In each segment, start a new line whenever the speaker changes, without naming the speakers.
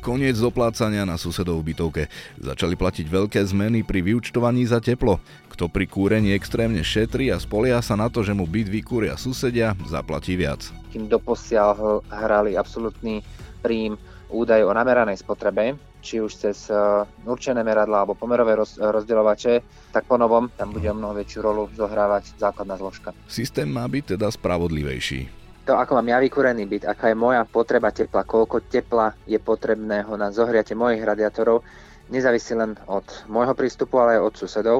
Koniec zoplácania na susedov v bytovke. Začali platiť veľké zmeny pri vyučtovaní za teplo. Kto pri kúrení extrémne šetrí a spolia sa na to, že mu byt vykúria susedia, zaplatí viac.
Kým doposiaľ hrali absolútny príjm údaj o nameranej spotrebe, či už cez e, určené meradla alebo pomerové roz, rozdeľovače, tak po novom tam bude o mnoho väčšiu rolu zohrávať základná zložka.
Systém má byť teda spravodlivejší
to, ako mám ja vykúrený byt, aká je moja potreba tepla, koľko tepla je potrebného na zohriate mojich radiátorov, nezávisí len od môjho prístupu, ale aj od susedov.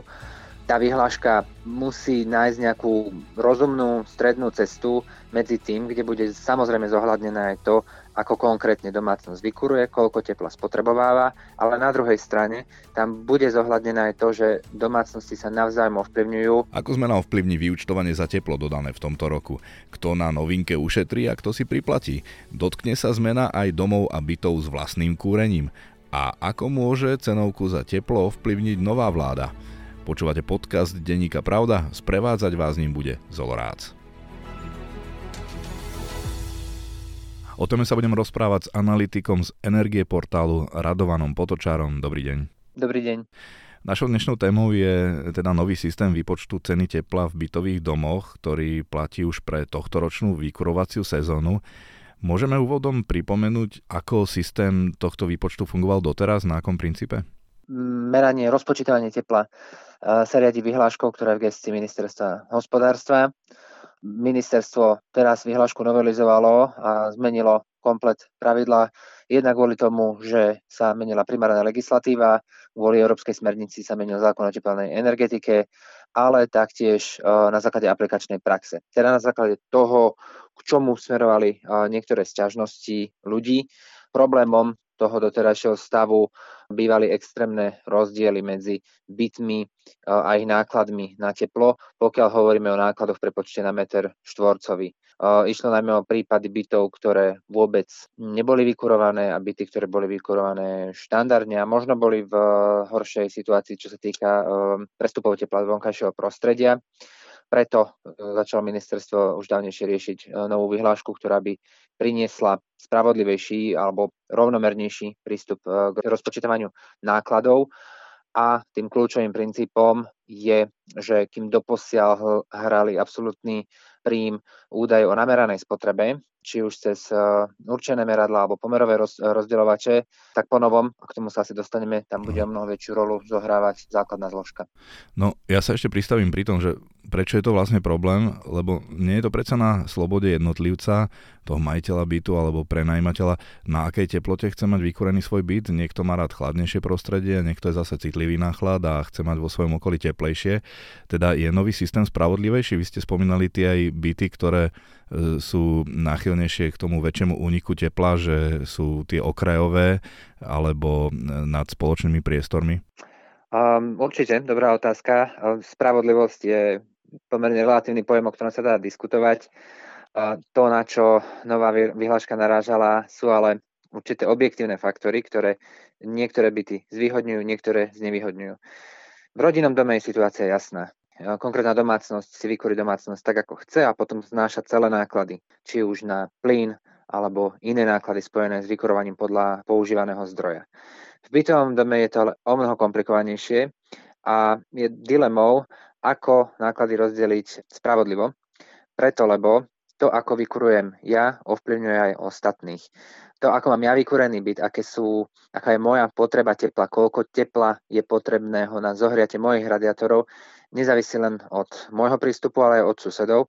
Tá vyhláška musí nájsť nejakú rozumnú strednú cestu medzi tým, kde bude samozrejme zohľadnené aj to, ako konkrétne domácnosť vykuruje, koľko tepla spotrebováva, ale na druhej strane tam bude zohľadnené aj to, že domácnosti sa navzájom ovplyvňujú.
Ako zmena ovplyvní vyučtovanie za teplo dodané v tomto roku? Kto na novinke ušetrí a kto si priplatí? Dotkne sa zmena aj domov a bytov s vlastným kúrením? A ako môže cenovku za teplo ovplyvniť nová vláda? Počúvate podcast Denníka Pravda? Sprevádzať vás ním bude Zolorác. O tom sa budem rozprávať s analytikom z energie portálu Radovanom Potočárom. Dobrý deň.
Dobrý deň.
Našou dnešnou témou je teda nový systém výpočtu ceny tepla v bytových domoch, ktorý platí už pre tohtoročnú vykurovaciu sezónu. Môžeme úvodom pripomenúť, ako systém tohto výpočtu fungoval doteraz, na akom princípe?
Meranie, rozpočítavanie tepla eh, sa riadi vyhláškou, ktorá je v gestii ministerstva hospodárstva ministerstvo teraz vyhlášku novelizovalo a zmenilo komplet pravidla. Jednak kvôli tomu, že sa menila primárna legislatíva, kvôli Európskej smernici sa menil zákon o teplnej energetike, ale taktiež e, na základe aplikačnej praxe. Teda na základe toho, k čomu smerovali e, niektoré sťažnosti ľudí. Problémom toho doterajšieho stavu bývali extrémne rozdiely medzi bytmi a ich nákladmi na teplo, pokiaľ hovoríme o nákladoch prepočte na meter štvorcový. Išlo najmä o prípady bytov, ktoré vôbec neboli vykurované a byty, ktoré boli vykurované štandardne a možno boli v horšej situácii, čo sa týka prestupov tepla z vonkajšieho prostredia. Preto e, začalo ministerstvo už dávnejšie riešiť e, novú vyhlášku, ktorá by priniesla spravodlivejší alebo rovnomernejší prístup e, k rozpočítavaniu nákladov. A tým kľúčovým princípom je, že kým doposiaľ hrali absolútny príjm údaj o nameranej spotrebe, či už cez určené meradla alebo pomerové roz, rozdeľovače, tak po novom, a k tomu sa asi dostaneme, tam bude o mnoho väčšiu rolu zohrávať základná zložka.
No, ja sa ešte pristavím pri tom, že prečo je to vlastne problém, lebo nie je to predsa na slobode jednotlivca, toho majiteľa bytu alebo prenajímateľa, na akej teplote chce mať vykúrený svoj byt. Niekto má rád chladnejšie prostredie, niekto je zase citlivý na chlad a chce mať vo svojom okolí teplejšie. Teda je nový systém spravodlivejší. Vy ste spomínali tie aj byty, ktoré sú náchylnejšie k tomu väčšiemu úniku tepla, že sú tie okrajové alebo e, nad spoločnými priestormi?
Um, určite, dobrá otázka. Spravodlivosť je pomerne relatívny pojem, o ktorom sa dá diskutovať. To, na čo nová vyhláška narážala, sú ale určité objektívne faktory, ktoré niektoré byty zvýhodňujú, niektoré znevýhodňujú. V rodinnom dome je situácia jasná. Konkrétna domácnosť si vykúri domácnosť tak, ako chce a potom znáša celé náklady, či už na plyn alebo iné náklady spojené s vykurovaním podľa používaného zdroja. V bytovom dome je to ale o mnoho komplikovanejšie a je dilemou, ako náklady rozdeliť spravodlivo. Preto, lebo to, ako vykurujem ja, ovplyvňuje aj ostatných. To, ako mám ja vykurený byt, aké sú, aká je moja potreba tepla, koľko tepla je potrebného na zohriate mojich radiátorov, nezávisí len od môjho prístupu, ale aj od susedov.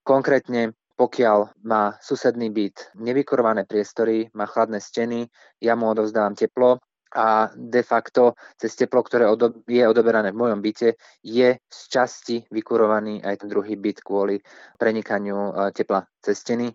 Konkrétne pokiaľ má susedný byt nevykurované priestory, má chladné steny, ja mu odovzdávam teplo, a de facto cez teplo, ktoré je odoberané v mojom byte, je z časti vykurovaný aj ten druhý byt kvôli prenikaniu e, tepla cez steny.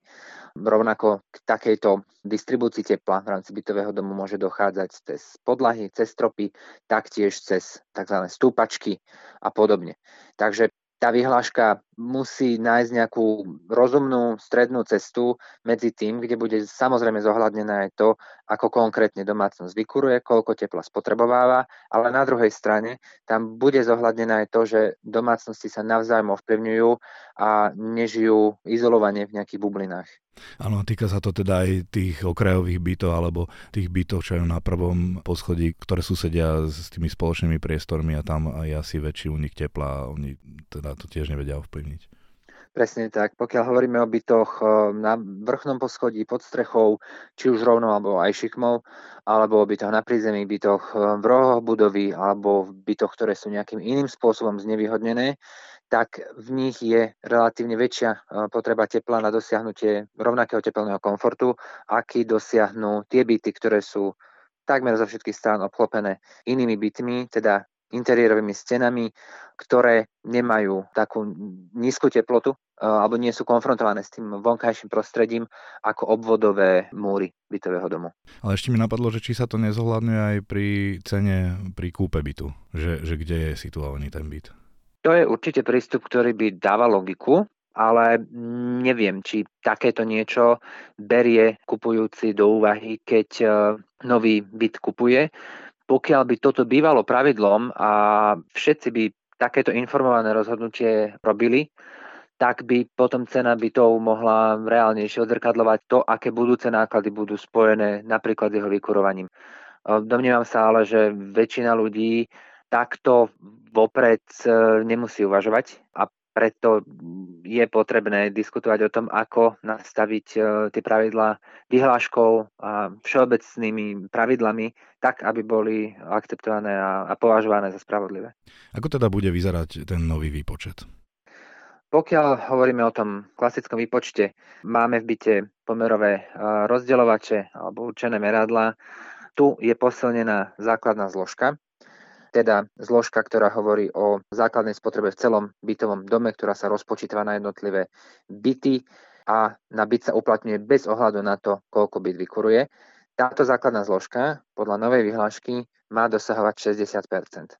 Rovnako k takejto distribúcii tepla v rámci bytového domu môže dochádzať cez podlahy, cez stropy, taktiež cez tzv. stúpačky a podobne. Takže tá vyhláška musí nájsť nejakú rozumnú strednú cestu medzi tým, kde bude samozrejme zohľadnené aj to, ako konkrétne domácnosť vykuruje, koľko tepla spotrebováva, ale na druhej strane tam bude zohľadnené aj to, že domácnosti sa navzájom ovplyvňujú a nežijú izolovane v nejakých bublinách.
Áno, týka sa to teda aj tých okrajových bytov alebo tých bytov, čo je na prvom poschodí, ktoré susedia s tými spoločnými priestormi a tam je asi väčší únik tepla oni teda to tiež nevedia ovplyvniť.
Presne tak. Pokiaľ hovoríme o bytoch eh, na vrchnom poschodí pod strechou, či už rovnou alebo aj šikmou, alebo o bytoch na prízemí, bytoch eh, v rohoch budovy alebo v bytoch, ktoré sú nejakým iným spôsobom znevýhodnené, tak v nich je relatívne väčšia e, potreba tepla na dosiahnutie rovnakého teplného komfortu, aký dosiahnu tie byty, ktoré sú takmer zo všetkých strán obklopené inými bytmi, teda interiérovými stenami, ktoré nemajú takú nízku teplotu e, alebo nie sú konfrontované s tým vonkajším prostredím ako obvodové múry bytového domu.
Ale ešte mi napadlo, že či sa to nezohľadňuje aj pri cene pri kúpe bytu, že, že kde je situovaný ten byt.
To je určite prístup, ktorý by dával logiku, ale neviem, či takéto niečo berie kupujúci do úvahy, keď e, nový byt kupuje. Pokiaľ by toto bývalo pravidlom a všetci by takéto informované rozhodnutie robili, tak by potom cena bytov mohla reálnejšie odzrkadľovať to, aké budúce náklady budú spojené napríklad s jeho vykurovaním. Domnievam sa ale, že väčšina ľudí takto vopred e, nemusí uvažovať a preto je potrebné diskutovať o tom, ako nastaviť e, tie pravidlá vyhláškou a všeobecnými pravidlami tak, aby boli akceptované a, považované za spravodlivé.
Ako teda bude vyzerať ten nový výpočet?
Pokiaľ hovoríme o tom klasickom výpočte, máme v byte pomerové e, rozdeľovače alebo určené meradla. Tu je posilnená základná zložka, teda zložka, ktorá hovorí o základnej spotrebe v celom bytovom dome, ktorá sa rozpočítava na jednotlivé byty a na byt sa uplatňuje bez ohľadu na to, koľko byt vykuruje. Táto základná zložka podľa novej vyhlášky má dosahovať 60%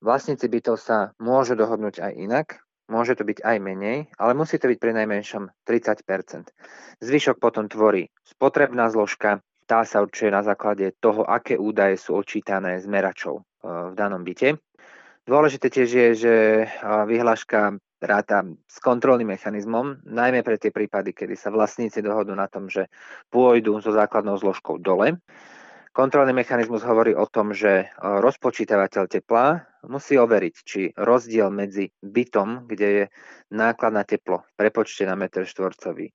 Vlastníci bytov sa môžu dohodnúť aj inak, môže to byť aj menej, ale musí to byť pri najmenšom 30% Zvyšok potom tvorí spotrebná zložka, tá sa určuje na základe toho, aké údaje sú odčítané z meračov v danom byte. Dôležité tiež je, že vyhláška ráta s kontrolným mechanizmom, najmä pre tie prípady, kedy sa vlastníci dohodnú na tom, že pôjdu so základnou zložkou dole. Kontrolný mechanizmus hovorí o tom, že rozpočítavateľ tepla musí overiť, či rozdiel medzi bytom, kde je náklad na teplo prepočte na meter štvorcový,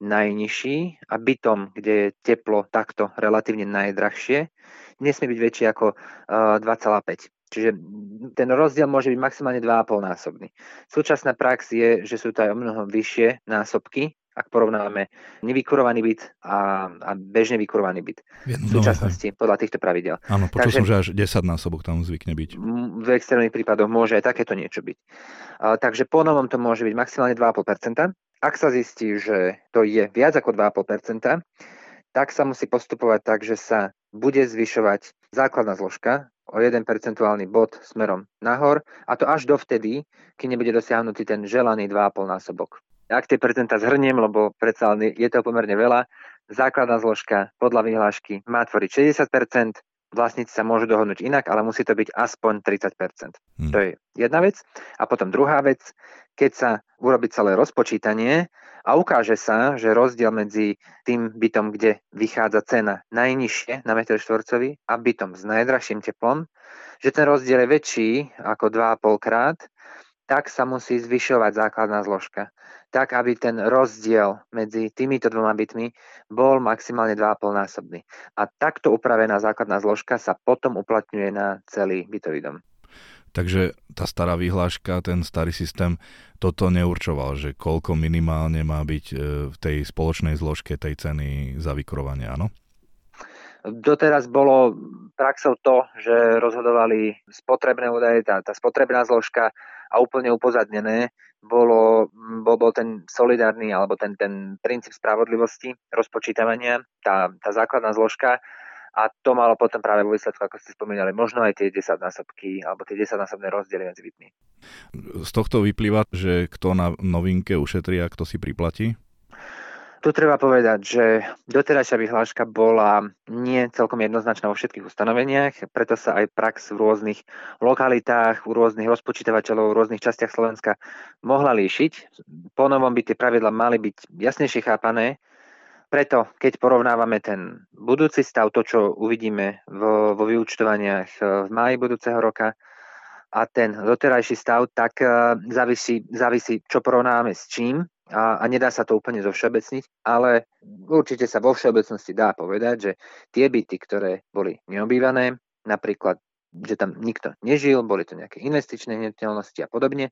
najnižší a bytom, kde je teplo takto relatívne najdrahšie, nesmie byť väčší ako 2,5. Čiže ten rozdiel môže byť maximálne 2,5 násobný. Súčasná prax je, že sú to aj o mnoho vyššie násobky, ak porovnáme nevykurovaný byt a, a bežne vykurovaný byt v súčasnosti podľa týchto pravidel.
Áno, počul Takže, som, že až 10 násobok tam zvykne byť.
V extrémnych prípadoch môže aj takéto niečo byť. A, takže po novom to môže byť maximálne 2,5%. Ak sa zistí, že to je viac ako 2,5%, tak sa musí postupovať tak, že sa bude zvyšovať základná zložka o 1 percentuálny bod smerom nahor a to až dovtedy, keď nebude dosiahnutý ten želaný 2,5 násobok. Ak tie percentá zhrniem, lebo predsa je to pomerne veľa, základná zložka podľa vyhlášky má tvoriť 60%, vlastníci sa môžu dohodnúť inak, ale musí to byť aspoň 30%. Hmm. To je jedna vec. A potom druhá vec, keď sa urobí celé rozpočítanie a ukáže sa, že rozdiel medzi tým bytom, kde vychádza cena najnižšie na meter štvorcový a bytom s najdrahším teplom, že ten rozdiel je väčší ako 2,5 krát, tak sa musí zvyšovať základná zložka. Tak, aby ten rozdiel medzi týmito dvoma bytmi bol maximálne 2,5 násobný. A takto upravená základná zložka sa potom uplatňuje na celý bytový dom.
Takže tá stará vyhláška, ten starý systém toto neurčoval, že koľko minimálne má byť e, v tej spoločnej zložke tej ceny za vykurovanie, áno?
Doteraz bolo praxou to, že rozhodovali spotrebné údaje, tá, tá spotrebná zložka a úplne upozadnené bolo, bol, bol ten solidárny alebo ten, ten princíp spravodlivosti rozpočítavania, tá, tá základná zložka a to malo potom práve vo výsledku, ako ste spomínali, možno aj tie 10 násobky alebo tie 10 násobné rozdiely medzi bytmi.
Z tohto vyplýva, že kto na novinke ušetrí a kto si priplatí?
Tu treba povedať, že doterajšia vyhláška bola nie celkom jednoznačná vo všetkých ustanoveniach, preto sa aj prax v rôznych lokalitách, u rôznych rozpočítavateľov, v rôznych častiach Slovenska mohla líšiť. Po novom by tie pravidla mali byť jasnejšie chápané, preto, keď porovnávame ten budúci stav, to, čo uvidíme vo, vo vyučtovaniach v máji budúceho roka, a ten doterajší stav, tak uh, závisí, závisí, čo porovnávame s čím a, a nedá sa to úplne zovšeobecniť, ale určite sa vo všeobecnosti dá povedať, že tie byty, ktoré boli neobývané, napríklad že tam nikto nežil, boli to nejaké investičné nehnuteľnosti a podobne,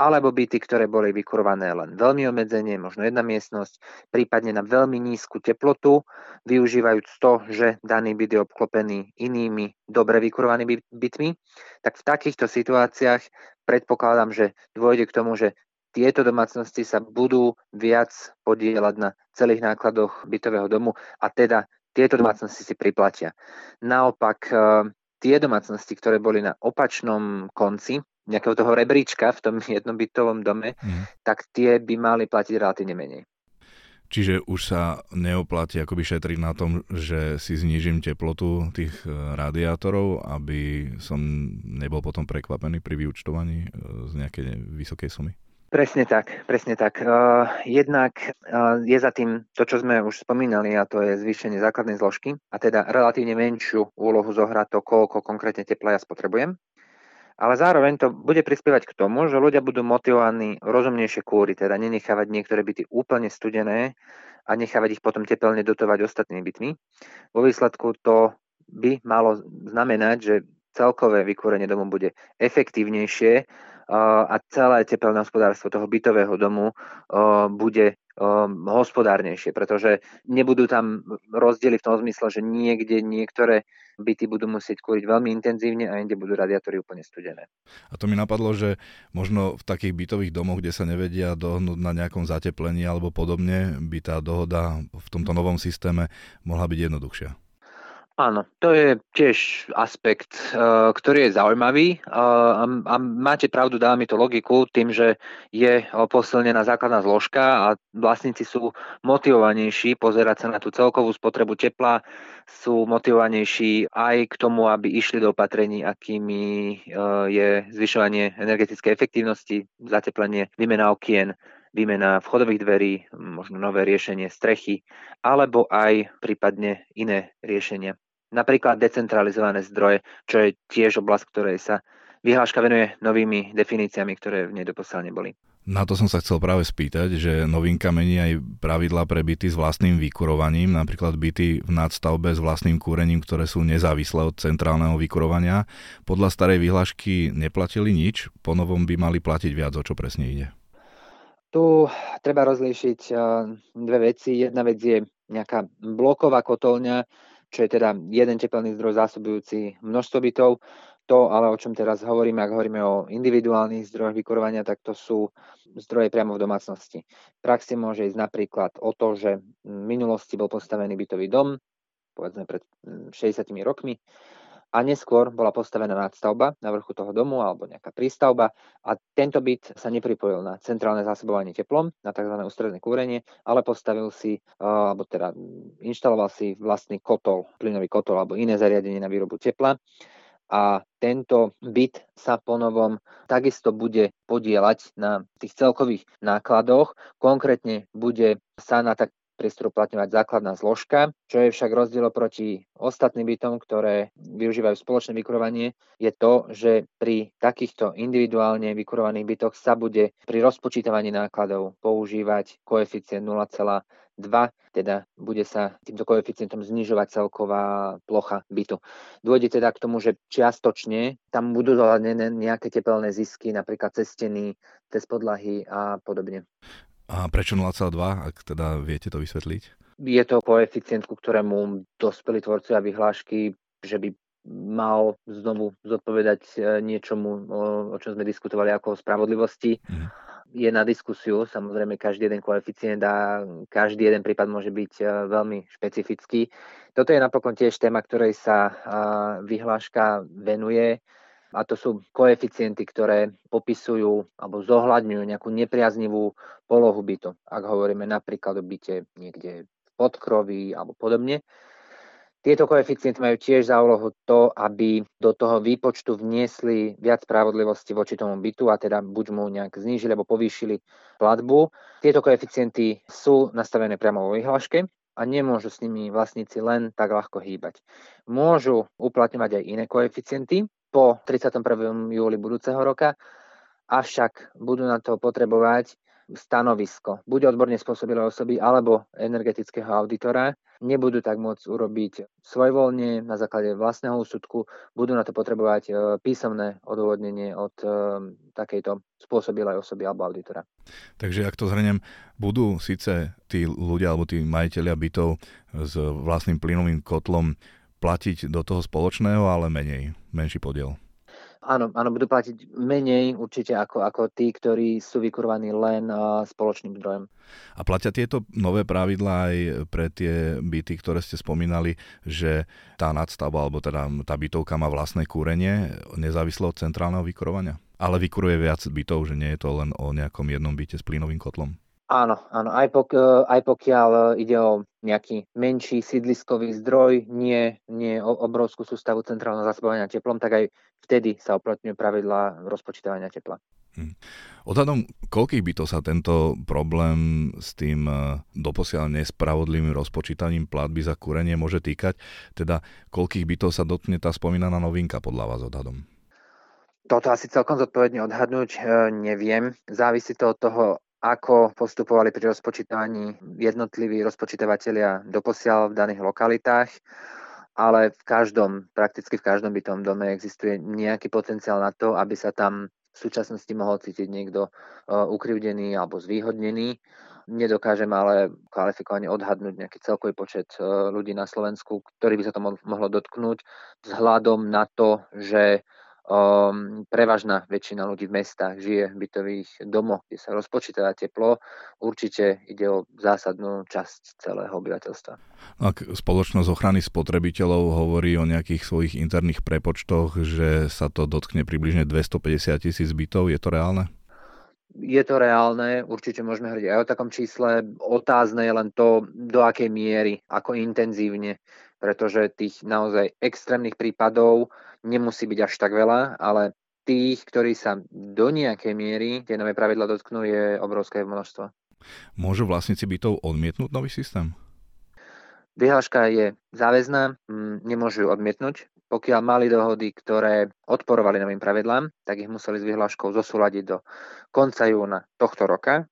alebo byty, ktoré boli vykurované len veľmi obmedzenie, možno jedna miestnosť, prípadne na veľmi nízku teplotu, využívajúc to, že daný byt je obklopený inými dobre vykurovanými bytmi, tak v takýchto situáciách predpokladám, že dôjde k tomu, že tieto domácnosti sa budú viac podielať na celých nákladoch bytového domu a teda tieto domácnosti si priplatia. Naopak, e, tie domácnosti, ktoré boli na opačnom konci nejakého toho rebríčka v tom jednobytovom dome, mm. tak tie by mali platiť relatívne menej.
Čiže už sa neoplatí akoby šetriť na tom, že si znížim teplotu tých e, radiátorov, aby som nebol potom prekvapený pri vyučtovaní e, z nejakej vysokej sumy?
Presne tak, presne tak. Uh, jednak uh, je za tým to, čo sme už spomínali, a to je zvýšenie základnej zložky, a teda relatívne menšiu úlohu zohrá to, koľko konkrétne tepla ja spotrebujem. Ale zároveň to bude prispievať k tomu, že ľudia budú motivovaní rozumnejšie kúry, teda nenechávať niektoré byty úplne studené a nechávať ich potom tepelne dotovať ostatnými bytmi. Vo výsledku to by malo znamenať, že celkové vykúrenie domu bude efektívnejšie a celé tepelné hospodárstvo toho bytového domu bude hospodárnejšie, pretože nebudú tam rozdiely v tom zmysle, že niekde niektoré byty budú musieť kúriť veľmi intenzívne a inde budú radiátory úplne studené.
A to mi napadlo, že možno v takých bytových domoch, kde sa nevedia dohodnúť na nejakom zateplení alebo podobne, by tá dohoda v tomto novom systéme mohla byť jednoduchšia.
Áno, to je tiež aspekt, eh, ktorý je zaujímavý eh, a máte pravdu, dá mi to logiku tým, že je eh, posilnená základná zložka a vlastníci sú motivovanejší pozerať sa na tú celkovú spotrebu tepla, sú motivovanejší aj k tomu, aby išli do opatrení, akými je zvyšovanie energetickej efektívnosti, zateplenie, výmena okien, výmena vchodových dverí, možno nové riešenie strechy, alebo aj prípadne iné riešenia napríklad decentralizované zdroje, čo je tiež oblasť, ktorej sa vyhláška venuje novými definíciami, ktoré v nej doposiaľ neboli.
Na to som sa chcel práve spýtať, že novinka mení aj pravidla pre byty s vlastným vykurovaním, napríklad byty v nadstavbe s vlastným kúrením, ktoré sú nezávislé od centrálneho vykurovania. Podľa starej vyhlášky neplatili nič, po novom by mali platiť viac, o čo presne ide.
Tu treba rozlíšiť eh, dve veci. Jedna vec je nejaká bloková kotolňa, čo je teda jeden tepelný zdroj zásobujúci množstvo bytov. To ale, o čom teraz hovoríme, ak hovoríme o individuálnych zdrojoch vykurovania, tak to sú zdroje priamo v domácnosti. V praxi môže ísť napríklad o to, že v minulosti bol postavený bytový dom, povedzme pred 60 rokmi, a neskôr bola postavená nadstavba na vrchu toho domu alebo nejaká prístavba a tento byt sa nepripojil na centrálne zásobovanie teplom, na tzv. ústredné kúrenie, ale postavil si, alebo teda inštaloval si vlastný kotol, plynový kotol alebo iné zariadenie na výrobu tepla a tento byt sa ponovom takisto bude podielať na tých celkových nákladoch. Konkrétne bude sa na tak priestoru uplatňovať základná zložka, čo je však rozdiel proti ostatným bytom, ktoré využívajú spoločné vykurovanie, je to, že pri takýchto individuálne vykurovaných bytoch sa bude pri rozpočítavaní nákladov používať koeficient 0,2, teda bude sa týmto koeficientom znižovať celková plocha bytu. Dôjde teda k tomu, že čiastočne tam budú zohľadnené nejaké tepelné zisky, napríklad cez steny, cez podlahy a podobne.
A prečo 0,2, ak teda viete to vysvetliť?
Je to koeficient, ku ktorému dospeli tvorcovia vyhlášky, že by mal znovu zodpovedať e, niečomu, o čom sme diskutovali ako o spravodlivosti. Mm. je na diskusiu. Samozrejme, každý jeden koeficient a každý jeden prípad môže byť e, veľmi špecifický. Toto je napokon tiež téma, ktorej sa vyhláška venuje a to sú koeficienty, ktoré popisujú alebo zohľadňujú nejakú nepriaznivú polohu bytu. Ak hovoríme napríklad o byte niekde v podkroví alebo podobne, tieto koeficienty majú tiež za úlohu to, aby do toho výpočtu vniesli viac spravodlivosti voči tomu bytu a teda buď mu nejak znížili alebo povýšili platbu. Tieto koeficienty sú nastavené priamo vo vyhláške a nemôžu s nimi vlastníci len tak ľahko hýbať. Môžu uplatňovať aj iné koeficienty po 31. júli budúceho roka, avšak budú na to potrebovať stanovisko, buď odborne spôsobilé osoby alebo energetického auditora. Nebudú tak môcť urobiť svojvoľne na základe vlastného úsudku, budú na to potrebovať e, písomné odôvodnenie od e, takejto spôsobilej osoby alebo auditora.
Takže ak to zhrnem, budú síce tí ľudia alebo tí majiteľia bytov s vlastným plynovým kotlom platiť do toho spoločného, ale menej, menší podiel.
Áno, áno, budú platiť menej určite ako, ako tí, ktorí sú vykurovaní len uh, spoločným zdrojom.
A platia tieto nové pravidlá aj pre tie byty, ktoré ste spomínali, že tá nadstavba alebo teda tá bytovka má vlastné kúrenie nezávislo od centrálneho vykurovania? Ale vykuruje viac bytov, že nie je to len o nejakom jednom byte s plynovým kotlom?
Áno, áno. Aj, pok- e, aj pokiaľ e, ide o nejaký menší sídliskový zdroj, nie, nie o obrovskú sústavu centrálneho zásobovania teplom, tak aj vtedy sa uplatňujú pravidlá rozpočítavania tepla. Hm.
Odhadom, koľkých bytov sa tento problém s tým e, doposiaľ nespravodlivým rozpočítaním platby za kúrenie môže týkať? Teda, koľkých bytov sa dotkne tá spomínaná novinka podľa vás odhadom?
Toto asi celkom zodpovedne odhadnúť neviem. Závisí to od toho, ako postupovali pri rozpočítavaní jednotliví rozpočítavatelia doposiaľ v daných lokalitách, ale v každom, prakticky v každom bytom dome existuje nejaký potenciál na to, aby sa tam v súčasnosti mohol cítiť niekto e, ukrivdený alebo zvýhodnený. Nedokážem ale kvalifikovane odhadnúť nejaký celkový počet e, ľudí na Slovensku, ktorý by sa to mohlo dotknúť vzhľadom na to, že Um, prevažná väčšina ľudí v mestách žije v bytových domoch, kde sa rozpočítava teplo. Určite ide o zásadnú časť celého obyvateľstva.
Ak spoločnosť ochrany spotrebiteľov hovorí o nejakých svojich interných prepočtoch, že sa to dotkne približne 250 tisíc bytov, je to reálne?
Je to reálne, určite môžeme hovoriť aj o takom čísle. Otázne je len to, do akej miery, ako intenzívne pretože tých naozaj extrémnych prípadov nemusí byť až tak veľa, ale tých, ktorí sa do nejakej miery tie nové pravidla dotknú, je obrovské množstvo.
Môžu vlastníci bytov odmietnúť nový systém?
Vyhláška je záväzná, nemôžu ju odmietnúť. Pokiaľ mali dohody, ktoré odporovali novým pravidlám, tak ich museli s vyhláškou zosúľadiť do konca júna tohto roka.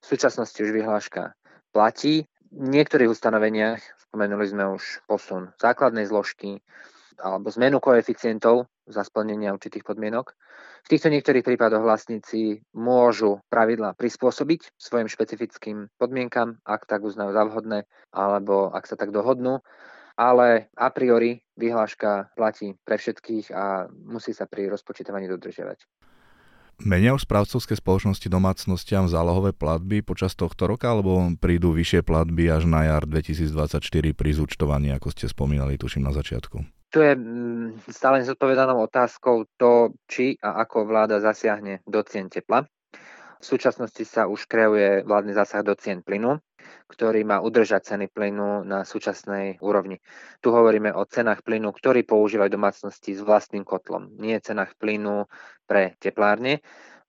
V súčasnosti už vyhláška platí. V niektorých ustanoveniach Spomenuli sme už posun základnej zložky alebo zmenu koeficientov za splnenia určitých podmienok. V týchto niektorých prípadoch vlastníci môžu pravidla prispôsobiť svojim špecifickým podmienkam, ak tak uznajú za vhodné, alebo ak sa tak dohodnú, ale a priori vyhláška platí pre všetkých a musí sa pri rozpočítavaní dodržiavať.
Menia už správcovské spoločnosti domácnostiam zálohové platby počas tohto roka, alebo prídu vyššie platby až na jar 2024 pri zúčtovaní, ako ste spomínali, tuším na začiatku?
Tu je mm, stále nezodpovedanou otázkou to, či a ako vláda zasiahne do cien tepla. V súčasnosti sa už kreuje vládny zásah do cien plynu ktorý má udržať ceny plynu na súčasnej úrovni. Tu hovoríme o cenách plynu, ktorý používajú domácnosti s vlastným kotlom, nie cenách plynu pre teplárne.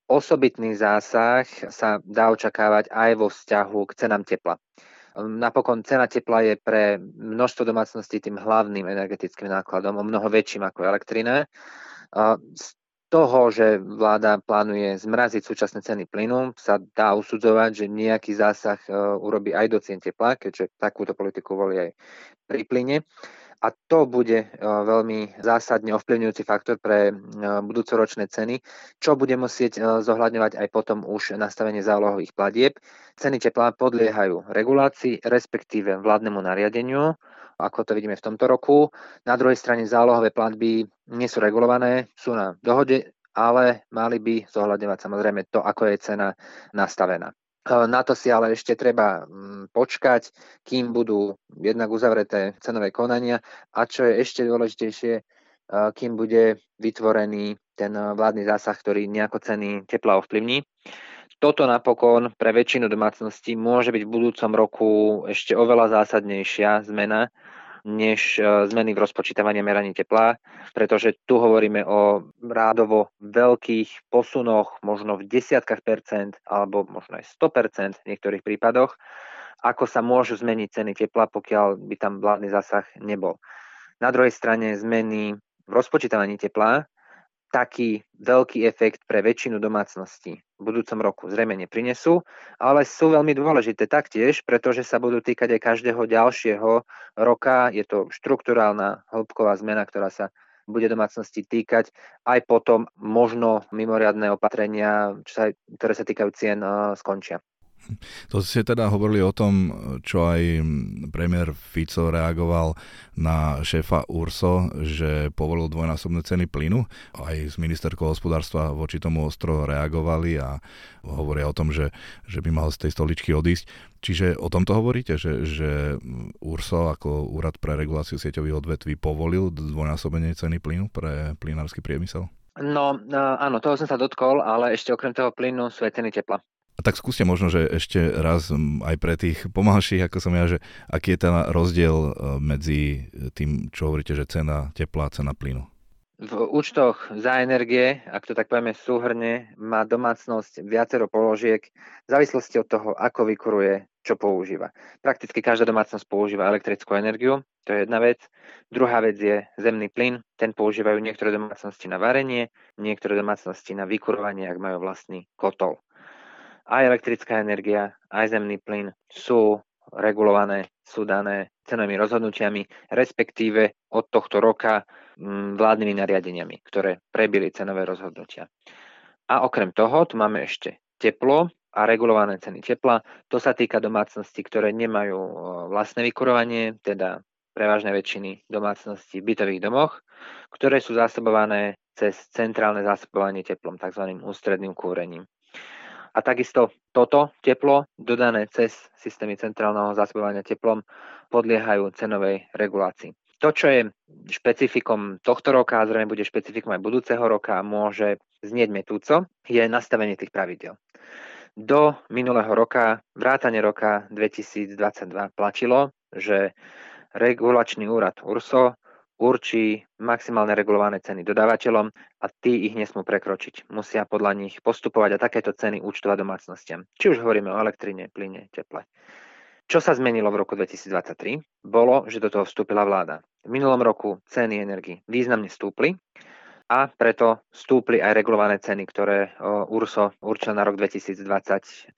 Osobitný zásah sa dá očakávať aj vo vzťahu k cenám tepla. Napokon cena tepla je pre množstvo domácností tým hlavným energetickým nákladom, o mnoho väčším ako elektrina. Z toho, že vláda plánuje zmraziť súčasné ceny plynu, sa dá usudzovať, že nejaký zásah e, urobí aj do cien tepla, keďže takúto politiku volí aj pri plyne. A to bude e, veľmi zásadne ovplyvňujúci faktor pre e, budúcoročné ceny, čo bude musieť zohľadňovať aj potom už nastavenie zálohových platieb. Ceny tepla podliehajú regulácii, respektíve vládnemu nariadeniu, ako to vidíme v tomto roku. Na druhej strane zálohové platby nie sú regulované, sú na dohode ale mali by zohľadňovať samozrejme to, ako je cena nastavená. Na to si ale ešte treba mm, počkať, kým budú jednak uzavreté cenové konania a čo je ešte dôležitejšie, kým bude vytvorený ten vládny zásah, ktorý nejako ceny tepla ovplyvní. Toto napokon pre väčšinu domácností môže byť v budúcom roku ešte oveľa zásadnejšia zmena, než e, zmeny v rozpočítavaní meraní tepla, pretože tu hovoríme o rádovo veľkých posunoch, možno v desiatkách percent alebo možno aj 100% v niektorých prípadoch, ako sa môžu zmeniť ceny tepla, pokiaľ by tam vládny zásah nebol. Na druhej strane zmeny v rozpočítavaní tepla taký veľký efekt pre väčšinu domácností v budúcom roku zrejme neprinesú, ale sú veľmi dôležité taktiež, pretože sa budú týkať aj každého ďalšieho roka. Je to štruktúrálna hĺbková zmena, ktorá sa bude domácnosti týkať. Aj potom možno mimoriadné opatrenia, sa, ktoré sa týkajú cien, eh, skončia.
To ste teda hovorili o tom, čo aj premiér Fico reagoval na šéfa URSO, že povolil dvojnásobné ceny plynu. Aj z ministerkou hospodárstva voči tomu ostro reagovali a hovoria o tom, že, že by mal z tej stoličky odísť. Čiže o tomto hovoríte, že, že URSO ako Úrad pre reguláciu sieťových odvetví povolil dvojnásobenie ceny plynu pre plynársky priemysel?
No áno, toho som sa dotkol, ale ešte okrem toho plynu sú aj ceny tepla.
A tak skúste možno, že ešte raz aj pre tých pomalších, ako som ja, že aký je ten rozdiel e, medzi tým, čo hovoríte, že cena tepla a cena plynu?
V účtoch za energie, ak to tak povieme súhrne, má domácnosť viacero položiek v závislosti od toho, ako vykuruje, čo používa. Prakticky každá domácnosť používa elektrickú energiu, to je jedna vec. Druhá vec je zemný plyn, ten používajú niektoré domácnosti na varenie, niektoré domácnosti na vykurovanie, ak majú vlastný kotol aj elektrická energia, aj zemný plyn sú regulované, sú dané cenovými rozhodnutiami, respektíve od tohto roka mm, vládnymi nariadeniami, ktoré prebili cenové rozhodnutia. A okrem toho tu máme ešte teplo a regulované ceny tepla. To sa týka domácností, ktoré nemajú vlastné vykurovanie, teda prevažnej väčšiny domácností v bytových domoch, ktoré sú zásobované cez centrálne zásobovanie teplom, tzv. ústredným kúrením. A takisto toto teplo, dodané cez systémy centrálneho zásobovania teplom, podliehajú cenovej regulácii. To, čo je špecifikom tohto roka a zrejme bude špecifikom aj budúceho roka a môže znieť metúco, je nastavenie tých pravidel. Do minulého roka, vrátane roka 2022, platilo, že regulačný úrad URSO určí maximálne regulované ceny dodávateľom a tí ich nesmú prekročiť. Musia podľa nich postupovať a takéto ceny účtovať domácnostiam. Či už hovoríme o elektrine, plyne, teple. Čo sa zmenilo v roku 2023? Bolo, že do toho vstúpila vláda. V minulom roku ceny energii významne stúpli a preto stúpli aj regulované ceny, ktoré URSO určil na rok 2023.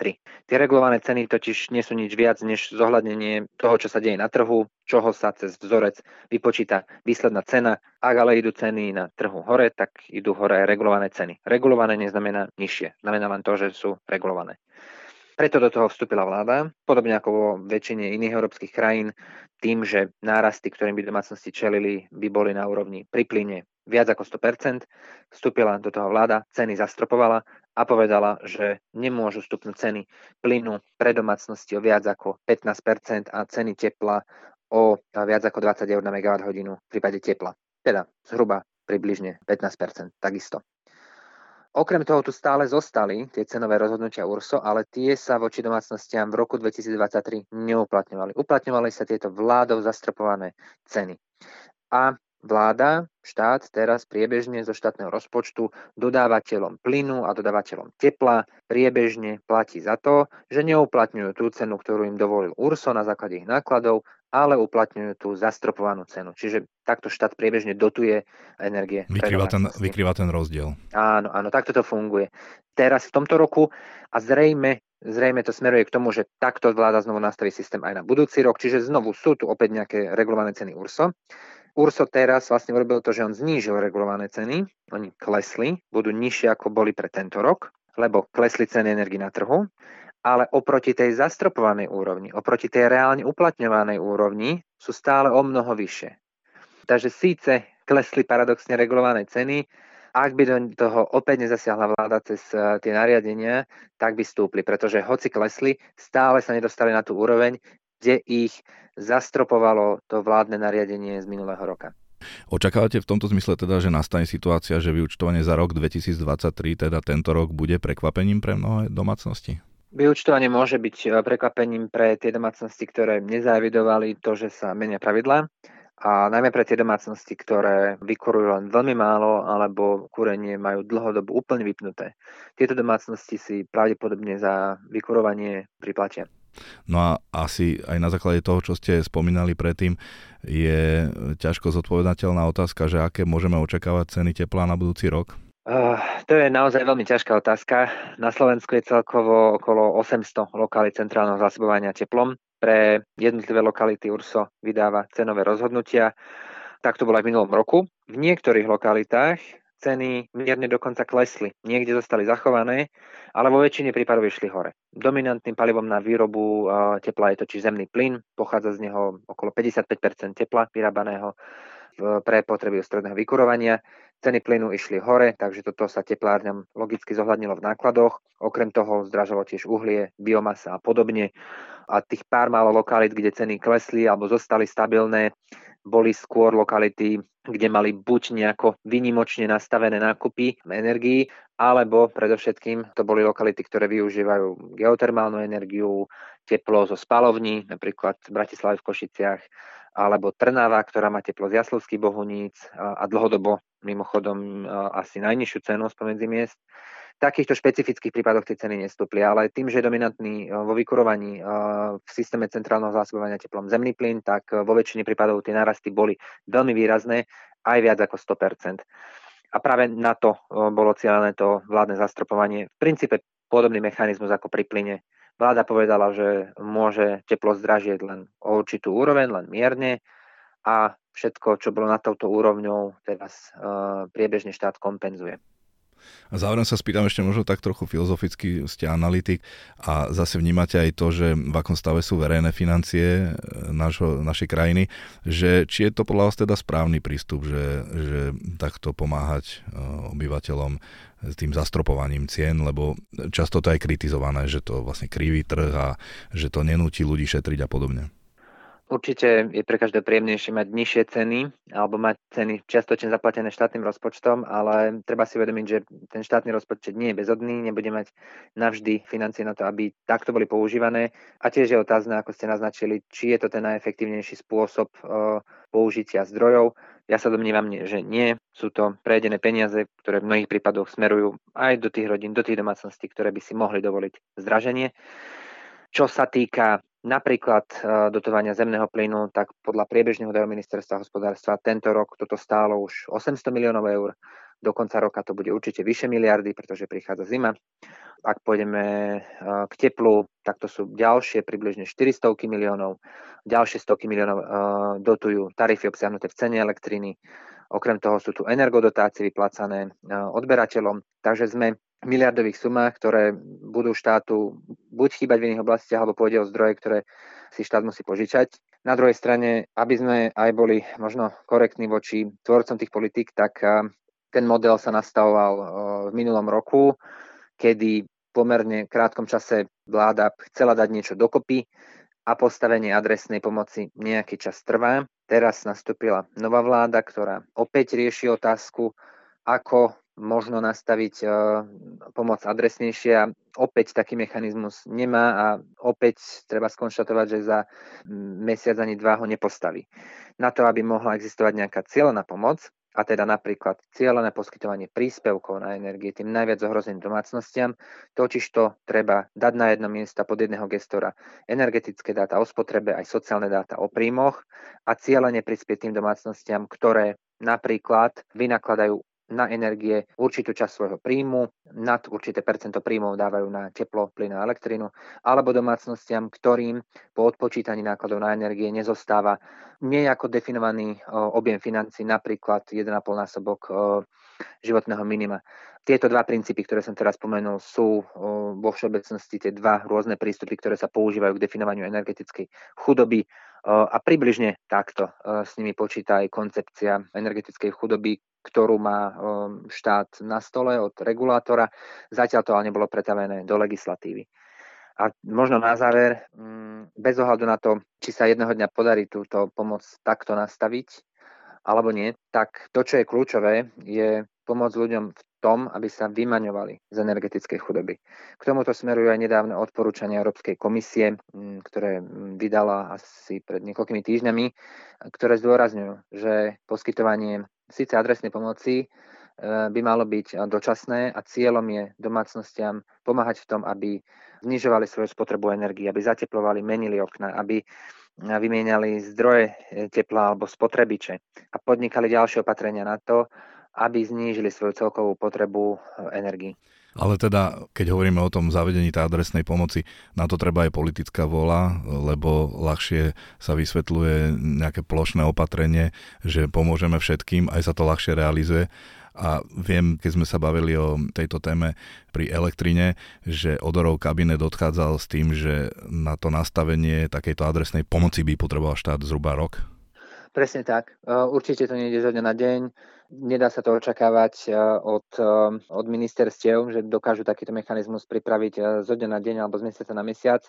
Tie regulované ceny totiž nie sú nič viac než zohľadnenie toho, čo sa deje na trhu, čoho sa cez vzorec vypočíta výsledná cena. Ak ale idú ceny na trhu hore, tak idú hore aj regulované ceny. Regulované neznamená nižšie, znamená len to, že sú regulované. Preto do toho vstúpila vláda, podobne ako vo väčšine iných európskych krajín, tým, že nárasty, ktorým by domácnosti čelili, by boli na úrovni pri plyne viac ako 100%, vstúpila do toho vláda, ceny zastropovala a povedala, že nemôžu stupnúť ceny plynu pre domácnosti o viac ako 15% a ceny tepla o viac ako 20 eur na megawatt hodinu v prípade tepla. Teda zhruba približne 15%, takisto. Okrem toho tu stále zostali tie cenové rozhodnutia URSO, ale tie sa voči domácnostiam v roku 2023 neuplatňovali. Uplatňovali sa tieto vládou zastropované ceny. A Vláda, štát teraz priebežne zo štátneho rozpočtu dodávateľom plynu a dodávateľom tepla priebežne platí za to, že neuplatňujú tú cenu, ktorú im dovolil URSO na základe ich nákladov, ale uplatňujú tú zastropovanú cenu. Čiže takto štát priebežne dotuje energie.
Vykrýva ten, vykrýva ten rozdiel.
Áno, áno, takto to funguje. Teraz v tomto roku a zrejme Zrejme to smeruje k tomu, že takto vláda znovu nastaví systém aj na budúci rok, čiže znovu sú tu opäť nejaké regulované ceny URSO. Urso teraz vlastne urobil to, že on znížil regulované ceny, oni klesli, budú nižšie ako boli pre tento rok, lebo klesli ceny energii na trhu, ale oproti tej zastropovanej úrovni, oproti tej reálne uplatňovanej úrovni sú stále o mnoho vyššie. Takže síce klesli paradoxne regulované ceny, Ak by do toho opäť nezasiahla vláda cez eh, tie nariadenia, tak by stúpli, pretože hoci klesli, stále sa nedostali na tú úroveň, kde ich zastropovalo to vládne nariadenie z minulého roka.
Očakávate v tomto zmysle teda, že nastane situácia, že vyučtovanie za rok 2023, teda tento rok, bude prekvapením pre mnohé domácnosti?
Vyučtovanie môže byť e, prekvapením pre tie domácnosti, ktoré nezavidovali to, že sa menia pravidlá a najmä pre tie domácnosti, ktoré vykurujú len veľmi málo alebo kúrenie majú dlhodobo úplne vypnuté. Tieto domácnosti si pravdepodobne za vykurovanie priplatia.
No a asi aj na základe toho, čo ste spomínali predtým, je ťažko zodpovedateľná otázka, že aké môžeme očakávať ceny tepla na budúci rok?
Uh, to je naozaj veľmi ťažká otázka. Na Slovensku je celkovo okolo 800 lokalít centrálneho zásobovania teplom. Pre jednotlivé lokality URSO vydáva cenové rozhodnutia. Tak to bolo aj v minulom roku. V niektorých lokalitách ceny mierne dokonca klesli. Niekde zostali zachované, ale vo väčšine prípadov išli hore. Dominantným palivom na výrobu tepla je totiž zemný plyn. Pochádza z neho okolo 55% tepla vyrábaného pre potreby stredného vykurovania. Ceny plynu išli hore, takže toto sa teplárňam logicky zohľadnilo v nákladoch. Okrem toho zdražalo tiež uhlie, biomasa a podobne. A tých pár málo lokalít, kde ceny klesli alebo zostali stabilné, boli skôr lokality, kde mali buď nejako vynimočne nastavené nákupy energií, alebo predovšetkým to boli lokality, ktoré využívajú geotermálnu energiu, teplo zo spalovní, napríklad v Bratislave v Košiciach, alebo Trnava, ktorá má teplo z Jaslovských bohuníc a dlhodobo mimochodom asi najnižšiu cenu spomedzi miest. V takýchto špecifických prípadoch tie ceny nestúpli, ale tým, že je dominantný vo vykurovaní v systéme centrálneho zásobovania teplom zemný plyn, tak vo väčšine prípadov tie narasty boli veľmi výrazné, aj viac ako 100%. A práve na to bolo cieľené to vládne zastropovanie. V princípe podobný mechanizmus ako pri plyne. Vláda povedala, že môže teplo zdražieť len o určitú úroveň, len mierne a všetko, čo bolo na touto úrovňou, teraz uh, priebežne štát kompenzuje.
A zároveň sa spýtam ešte možno tak trochu filozoficky, ste analytik a zase vnímate aj to, že v akom stave sú verejné financie e, našo, našej krajiny, že či je to podľa vás teda správny prístup, že, že takto pomáhať e, obyvateľom s tým zastropovaním cien, lebo často to je kritizované, že to vlastne kriví trh a že to nenúti ľudí šetriť a podobne.
Určite je pre každého príjemnejšie mať nižšie ceny alebo mať ceny čiastočne zaplatené štátnym rozpočtom, ale treba si uvedomiť, že ten štátny rozpočet nie je bezodný, nebude mať navždy financie na to, aby takto boli používané. A tiež je otázne, ako ste naznačili, či je to ten najefektívnejší spôsob uh, použitia zdrojov. Ja sa domnívam, že nie. Sú to prejedené peniaze, ktoré v mnohých prípadoch smerujú aj do tých rodín, do tých domácností, ktoré by si mohli dovoliť zdraženie. Čo sa týka napríklad e, dotovania zemného plynu, tak podľa priebežného údajov ministerstva hospodárstva tento rok toto stálo už 800 miliónov eur. Do konca roka to bude určite vyše miliardy, pretože prichádza zima. Ak pôjdeme e, k teplu, tak to sú ďalšie približne 400 miliónov. Ďalšie stovky miliónov e, dotujú tarify obsiahnuté v cene elektriny. Okrem toho sú tu energodotácie vyplácané odberateľom. Takže sme miliardových sumách, ktoré budú štátu buď chýbať v iných oblastiach, alebo pôjde o zdroje, ktoré si štát musí požičať. Na druhej strane, aby sme aj boli možno korektní voči tvorcom tých politik, tak ten model sa nastavoval v minulom roku, kedy v pomerne krátkom čase vláda chcela dať niečo dokopy a postavenie adresnej pomoci nejaký čas trvá. Teraz nastúpila nová vláda, ktorá opäť rieši otázku, ako možno nastaviť pomoc adresnejšia. Opäť taký mechanizmus nemá a opäť treba skonštatovať, že za mesiac ani dva ho nepostaví. Na to, aby mohla existovať nejaká cieľená pomoc, a teda napríklad cieľené poskytovanie príspevkov na energie tým najviac ohrozeným domácnostiam, totiž to treba dať na jedno miesto pod jedného gestora. Energetické dáta o spotrebe, aj sociálne dáta o príjmoch a cieľene prispieť tým domácnostiam, ktoré napríklad vynakladajú na energie určitú časť svojho príjmu, nad určité percento príjmov dávajú na teplo, plyn a elektrinu, alebo domácnostiam, ktorým po odpočítaní nákladov na energie nezostáva nejako definovaný objem financí, napríklad 1,5 násobok životného minima. Tieto dva princípy, ktoré som teraz spomenul, sú vo všeobecnosti tie dva rôzne prístupy, ktoré sa používajú k definovaniu energetickej chudoby a približne takto s nimi počíta aj koncepcia energetickej chudoby, ktorú má štát na stole od regulátora. Zatiaľ to ale nebolo pretavené do legislatívy. A možno na záver, mm, bez ohľadu na to, či sa jedného dňa podarí túto pomoc takto nastaviť, alebo nie, tak to, čo je kľúčové, je pomôcť ľuďom v tom, aby sa vymaňovali z energetickej chudoby. K tomuto smerujú aj nedávne odporúčania Európskej komisie, mm, ktoré mm, vydala asi pred niekoľkými týždňami, ktoré zdôrazňujú, že poskytovanie síce adresnej pomoci E, by malo byť dočasné a cieľom je domácnostiam pomáhať v tom, aby znižovali svoju spotrebu energii, aby zateplovali, menili okna, aby vymieniali zdroje e, tepla alebo spotrebiče a podnikali ďalšie opatrenia na to, aby znížili svoju celkovú potrebu e, energii.
Ale teda, keď hovoríme o tom zavedení tej adresnej pomoci, na to treba aj politická vola, lebo ľahšie sa vysvetľuje nejaké plošné opatrenie, že pomôžeme všetkým, aj sa to ľahšie realizuje. A viem, keď sme sa bavili o tejto téme pri elektrine, že Odorov kabinet odchádzal s tým, že na to nastavenie takejto adresnej pomoci by potreboval štát zhruba rok.
Presne tak. E, určite to nejde zo dňa na deň. Nedá sa to očakávať e, od, e, od ministerstiev, že dokážu takýto mechanizmus pripraviť zo dňa na deň alebo z mesiaca na mesiac.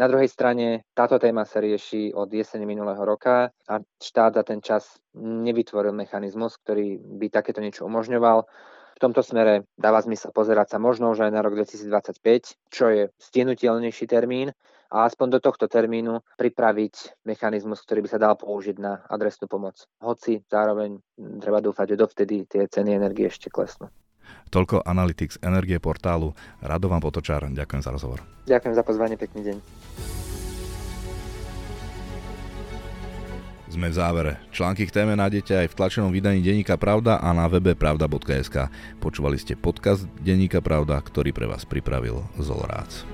Na druhej strane táto téma sa rieši od jesene minulého roka a štát za ten čas nevytvoril mechanizmus, ktorý by takéto niečo umožňoval. V tomto smere dáva zmysel pozerať sa možno už aj na rok 2025, čo je stihnutelnejší termín a aspoň do tohto termínu pripraviť mechanizmus, ktorý by sa dal použiť na adresnú pomoc. Hoci zároveň treba dúfať, že dovtedy tie ceny energie ešte klesnú.
Toľko Analytics Energie portálu. Radovan Potočár, ďakujem za rozhovor.
Ďakujem za pozvanie, pekný deň.
Sme v závere. Články k téme nájdete aj v tlačenom vydaní Deníka Pravda a na webe pravda.sk. Počúvali ste podcast Deníka Pravda, ktorý pre vás pripravil Zolorác.